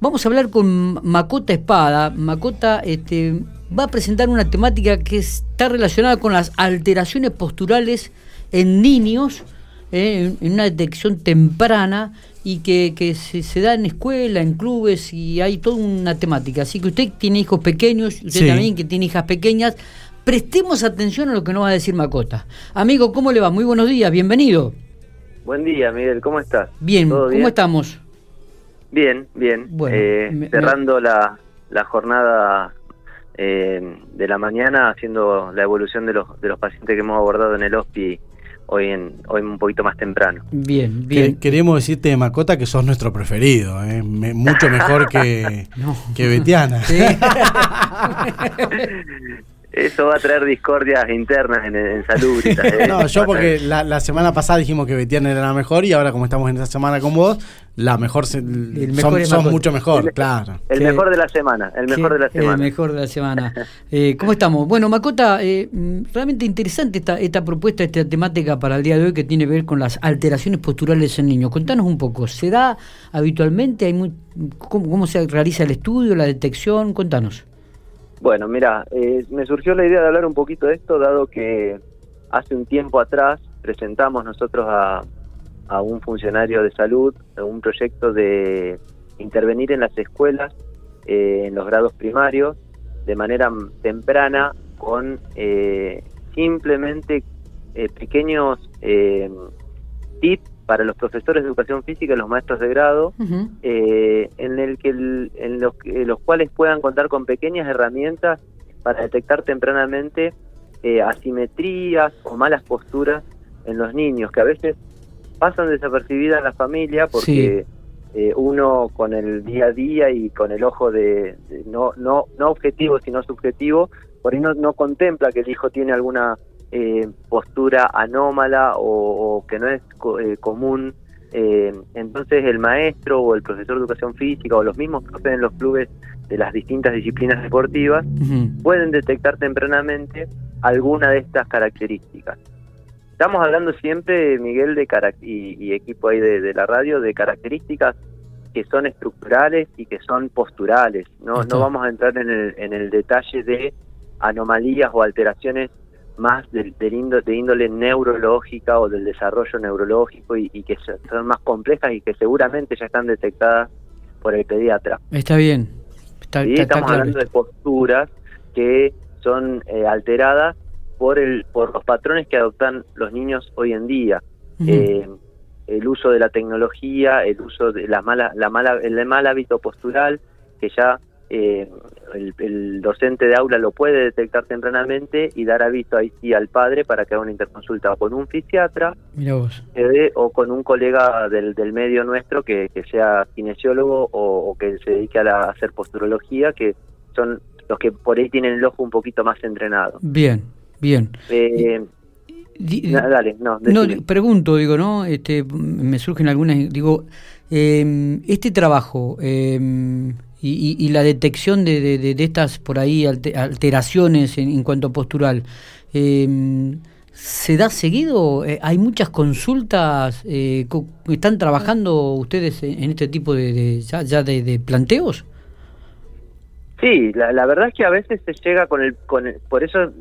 Vamos a hablar con Macota Espada. Macota este, va a presentar una temática que está relacionada con las alteraciones posturales en niños, eh, en una detección temprana y que, se, da en escuela, en clubes y hay toda una temática. Así que usted tiene hijos pequeños, usted también que tiene hijas pequeñas, prestemos atención a lo que nos va a decir Macota. Amigo, ¿cómo le va? Muy buenos días, bienvenido. Buen día, Miguel, ¿cómo estás? Bien, ¿cómo estamos? Bien, bien. Eh, cerrando La, la jornada eh, de la mañana, haciendo la evolución de los, de los pacientes que hemos abordado en el HOSPI hoy en hoy un poquito más temprano. Bien, bien. queremos decirte, Macota, que sos nuestro preferido, ¿eh? mucho mejor que, que Betiana. Eso va a traer discordias internas en, salud. ¿eh? No, yo porque la, semana pasada dijimos que Betiana era la mejor y ahora como estamos en esta semana con vos, la mejor, son, mucho mejor, claro. El mejor de la semana, el mejor de la semana. El mejor de la semana. Eh, ¿Cómo estamos? Bueno, Macota, eh, realmente interesante esta, esta propuesta, esta temática para el día de hoy que tiene que ver con las alteraciones posturales en niños. Contanos un poco, ¿se da habitualmente? Hay muy, cómo, ¿Cómo se realiza el estudio, la detección? Contanos. Bueno, mira, eh, me surgió la idea de hablar un poquito de esto, dado que hace un tiempo atrás presentamos nosotros a, un funcionario de salud un proyecto de intervenir en las escuelas, eh, en los grados primarios, de manera temprana, con eh, simplemente pequeños tips para los profesores de educación física y los maestros de grado, eh, en el que en los, los, cuales puedan contar con pequeñas herramientas para detectar tempranamente eh, asimetrías o malas posturas en los niños, que a veces pasan desapercibidas en la familia porque eh, uno con el día a día y con el ojo de, no, no, no objetivo sino subjetivo, por ahí no, no contempla que el hijo tiene alguna eh, postura anómala o, que no es eh, común. Eh, entonces el maestro o el profesor de educación física o los mismos profes en los clubes de las distintas disciplinas deportivas pueden detectar tempranamente alguna de estas características. Estamos hablando siempre, Miguel, de y, equipo ahí de, la radio, de características que son estructurales y que son posturales. No, no vamos a entrar en el, en el detalle de anomalías o alteraciones más del, de índole neurológica o del desarrollo neurológico y, que son más complejas y que seguramente ya están detectadas por el pediatra. Está bien. Estamos hablando de posturas que son eh, alteradas por el por los patrones que adoptan los niños hoy en día. Eh, el uso de la tecnología, el uso de la mala, la mala, el mal hábito postural que ya eh, el, docente de aula lo puede detectar tempranamente y dar aviso ahí sí al padre para que haga una interconsulta con un fisiatra eh, o con un colega del, del medio nuestro que, sea kinesiólogo o, que se dedique a, hacer posturología, que son los que por ahí tienen el ojo un poquito más entrenado. Bien, bien. Eh, dale, no, no, pregunto, digo, ¿no? Este, me surgen algunas, digo, eh, este trabajo, eh, y, la detección de, de, estas por ahí alteraciones en, cuanto a postural, em, ¿se da seguido? Eh, ¿Hay muchas consultas? Eh, ¿Están trabajando ustedes en este tipo de, ya, de, planteos? Sí, la, verdad es que a veces se llega con el, con por eso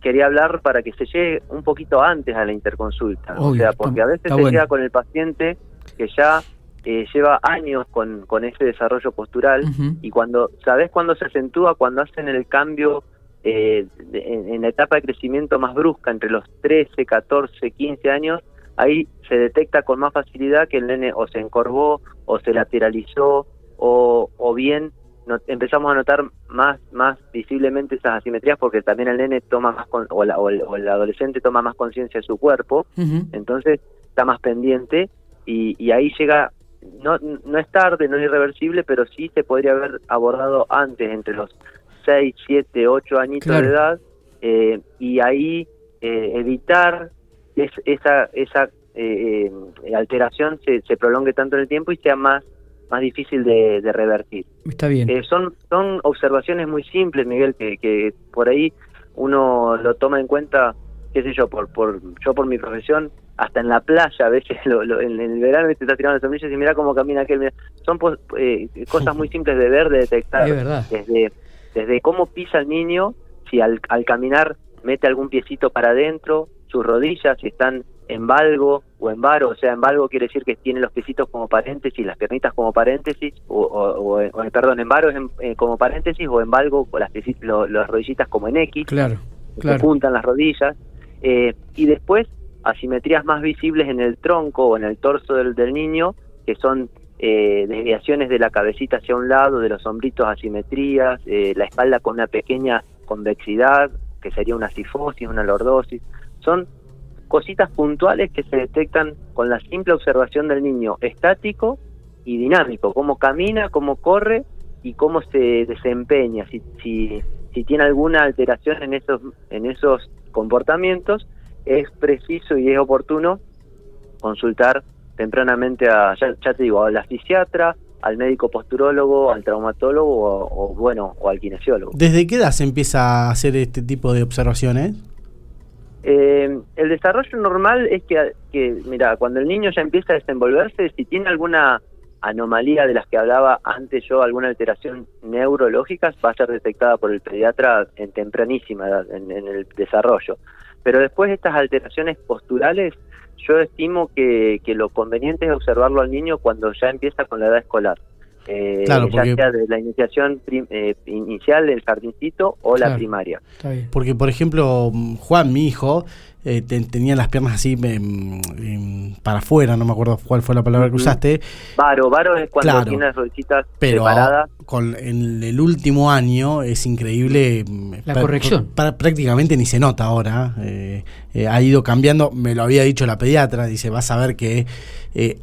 quería hablar para que se llegue un poquito antes a la interconsulta, o sea, porque a veces se llega con el paciente que ya eh, lleva años con, con ese desarrollo postural y cuando, ¿sabes cuándo se acentúa? Cuando hacen el cambio eh, en, la etapa de crecimiento más brusca, entre los 13, 14, 15 años, ahí se detecta con más facilidad que el nene o se encorvó o se lateralizó o, o bien empezamos a notar más más visiblemente esas asimetrías porque también el nene toma más o, o, el, adolescente toma más conciencia de su cuerpo. Entonces está más pendiente y, y, ahí llega no, no es tarde, no es irreversible, pero sí se podría haber abordado antes, entre los 6, 7, 8 añitos de edad, eh, y ahí eh, evitar esa, esa eh, alteración se, se prolongue tanto en el tiempo y sea más más difícil de, revertir. Está bien. son, son observaciones muy simples, Miguel, que, que por ahí uno lo toma en cuenta, qué sé yo, por, por yo por mi profesión hasta en la playa, a veces en, el verano te estás tirando las sombrillas y mira cómo camina aquel. Son eh, cosas muy simples de ver, de detectar. Desde, desde cómo pisa el niño, si al, al caminar mete algún piecito para adentro, sus rodillas, si están en valgo o en varo, o sea, en valgo quiere decir que tiene los piecitos como paréntesis, las piernitas como paréntesis, o, o, o perdón, en varo es eh, como paréntesis, o en valgo con las, las rodillitas como en X, claro, claro. se juntan las rodillas, eh, y después asimetrías más visibles en el tronco o en el torso del, del niño, que son eh, desviaciones de la cabecita hacia un lado, de los hombritos asimetrías, eh, la espalda con una pequeña convexidad, que sería una sifosis, una lordosis, son cositas puntuales que se detectan con la simple observación del niño estático y dinámico, cómo camina, cómo corre y cómo se desempeña, si, si, si tiene alguna alteración en esos, en esos comportamientos, es preciso y es oportuno consultar tempranamente a, ya, te digo, a la fisiatra, al médico posturólogo, al traumatólogo o, bueno, o al kinesiólogo. ¿Desde qué edad se empieza a hacer este tipo de observaciones? Eh, el desarrollo normal es que, que, mira, cuando el niño ya empieza a desenvolverse, si tiene alguna anomalía de las que hablaba antes yo, alguna alteración neurológica, va a ser detectada por el pediatra en tempranísima edad, en, el desarrollo. Pero después estas alteraciones posturales, yo estimo que, que lo conveniente es observarlo al niño cuando ya empieza con la edad escolar. Eh, ya sea de la iniciación eh, inicial del jardincito o la primaria. Porque, por ejemplo, Juan, mi hijo, eh, tenía las piernas así em, em, para afuera, no me acuerdo cuál fue la palabra que usaste. Varo, varo es cuando tiene las rodillitas pero separadas. Con, en el último año es increíble. Mm, la corrección. prácticamente ni se nota ahora. Eh, eh, ha ido cambiando, me lo había dicho la pediatra, dice, vas a ver que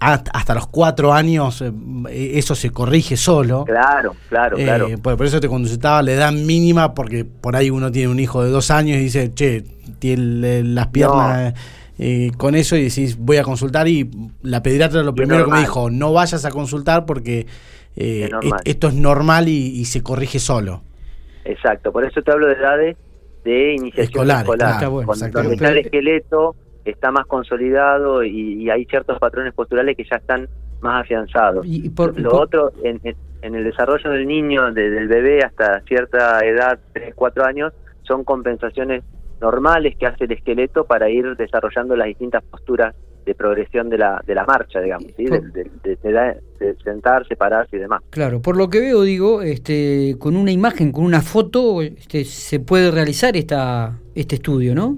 hasta los cuatro años eso se corrige solo. Claro, claro, claro. Por, eso te consultaba la edad mínima, porque por ahí uno tiene un hijo de dos años y dice, che, tiene las piernas eh, con eso y decís, voy a consultar y la pediatra lo primero que me dijo, no vayas a consultar porque eh, esto es normal y, se corrige solo. Exacto, por eso te hablo de edades de iniciación escolar. cuando el esqueleto está más consolidado y, hay ciertos patrones posturales que ya están más afianzados. Y por, Lo otro, en, en, el desarrollo del niño, del bebé hasta cierta edad, 3, 4 años, son compensaciones normales que hace el esqueleto para ir desarrollando las distintas posturas de progresión de la, de la marcha, digamos, de, de, sentarse, pararse y demás. Claro, por lo que veo, digo, este, con una imagen, con una foto, este, se puede realizar esta, este estudio, ¿no?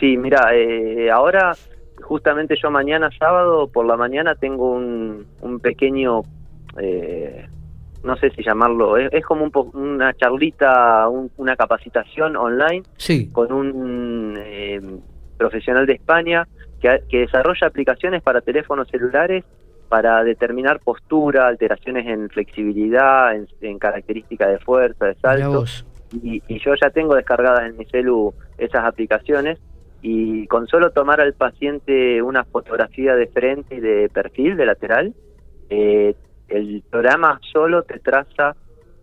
Sí, mira, eh, ahora, justamente yo mañana sábado, por la mañana, tengo un, un pequeño eh, no sé si llamarlo, es, como un una charlita, una capacitación online con un eh, profesional de España que, que, desarrolla aplicaciones para teléfonos celulares para determinar postura, alteraciones en flexibilidad, en, en características de fuerza, de salto. Y, y, yo ya tengo descargadas en mi celu esas aplicaciones y con solo tomar al paciente una fotografía de frente y de perfil, de lateral, eh, el programa solo te traza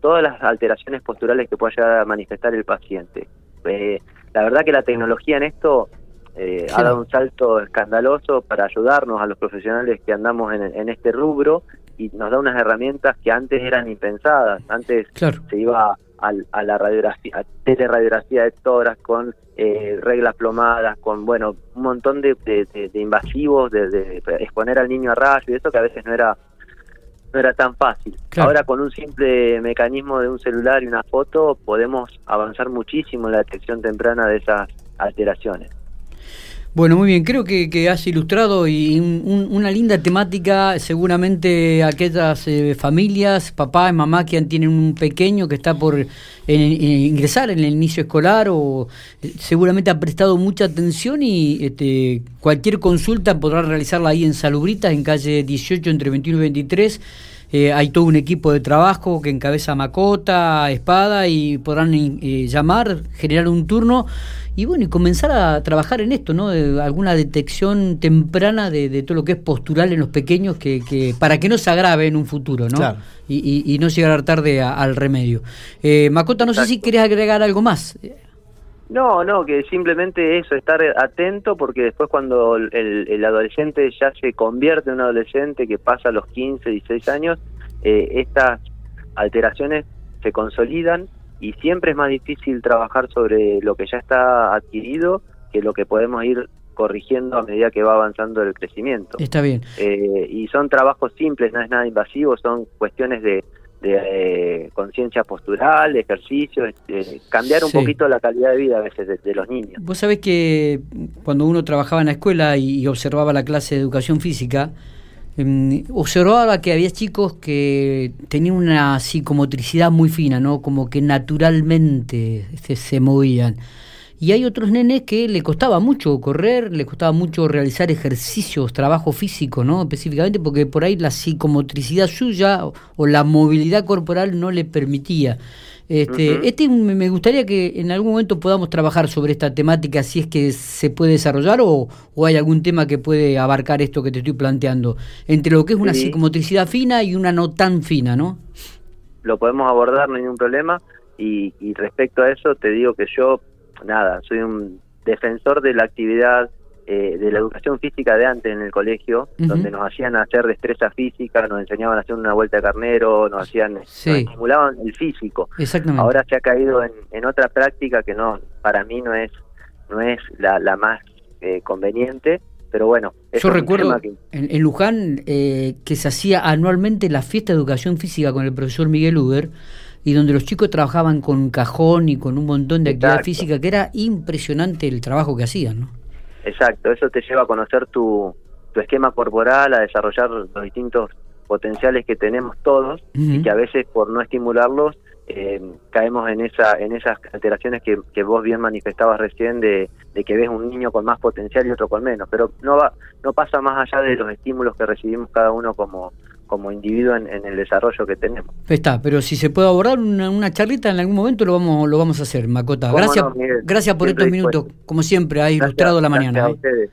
todas las alteraciones posturales que pueda llegar a manifestar el paciente. Eh, la verdad que la tecnología en esto eh, ha dado un salto escandaloso para ayudarnos a los profesionales que andamos en, este rubro y nos da unas herramientas que antes eran impensadas. Antes se iba a, la radiografía, a teleradiografía de toras con eh, reglas plomadas, con bueno un montón de, invasivos, de, de, exponer al niño a rayos y eso que a veces no era no era tan fácil. Ahora con un simple mecanismo de un celular y una foto podemos avanzar muchísimo en la detección temprana de esas alteraciones. Bueno, muy bien, creo que, has ilustrado y una linda temática, seguramente aquellas eh, familias, papá y mamá que tienen un pequeño que está por ingresar en el inicio escolar o eh, seguramente ha prestado mucha atención y este, cualquier consulta podrá realizarla ahí en Salubritas, en calle 18 entre 21 y 23 eh, hay todo un equipo de trabajo que encabeza Macota, Espada y podrán eh, llamar, generar un turno y bueno, y comenzar a trabajar en esto, ¿no? De alguna detección temprana de, todo lo que es postural en los pequeños que, para que no se agrave en un futuro, ¿no? Y, no llegar tarde al remedio. Eh, Macota, no sé si querés agregar algo más. No, no, que simplemente eso, estar atento porque después cuando el, el adolescente ya se convierte en un adolescente que pasa los 15, 16 años, eh, estas alteraciones se consolidan y siempre es más difícil trabajar sobre lo que ya está adquirido que lo que podemos ir corrigiendo a medida que va avanzando el crecimiento. Está bien. Eh, y son trabajos simples, no es nada invasivo, son cuestiones de, de eh, conciencia postural, ejercicio, cambiar un poquito la calidad de vida a veces de, los niños. Vos sabés que cuando uno trabajaba en la escuela y observaba la clase de educación física, Em, observaba que había chicos que tenían una psicomotricidad muy fina, ¿no? Como que naturalmente se, movían. Y hay otros nenes que le costaba mucho correr, le costaba mucho realizar ejercicios, trabajo físico, ¿no? Específicamente porque por ahí la psicomotricidad suya o la movilidad corporal no le permitía. Este, este me gustaría que en algún momento podamos trabajar sobre esta temática, si es que se puede desarrollar o, hay algún tema que puede abarcar esto que te estoy planteando, entre lo que es una psicomotricidad fina y una no tan fina, ¿no? Lo podemos abordar, no hay ningún problema. Y, y respecto a eso, te digo que yo, nada, soy un defensor de la actividad eh, de la educación física de antes en el colegio, donde nos hacían hacer destreza física, nos enseñaban a hacer una vuelta de carnero, nos hacían, estimulaban el físico. Ahora se ha caído en, otra práctica que no, para mí no es, no es la, la más eh, conveniente, pero bueno. Yo recuerdo en, Luján eh, que se hacía anualmente la fiesta de educación física con el profesor Miguel Uber y donde los chicos trabajaban con cajón y con un montón de actividad física, que era impresionante el trabajo que hacían, ¿no? Exacto, eso te lleva a conocer tu, tu esquema corporal, a desarrollar los distintos potenciales que tenemos todos y que a veces por no estimularlos eh, caemos en esa en esas alteraciones que, que vos bien manifestabas recién de, de, que ves un niño con más potencial y otro con menos. Pero no va no pasa más allá de los estímulos que recibimos cada uno como como individuo en, el desarrollo que tenemos. Está, pero si se puede abordar una, una, charlita en algún momento lo vamos lo vamos a hacer, Macota. Gracias, gracias por estos minutos, como siempre, ha ilustrado la mañana. ¿eh?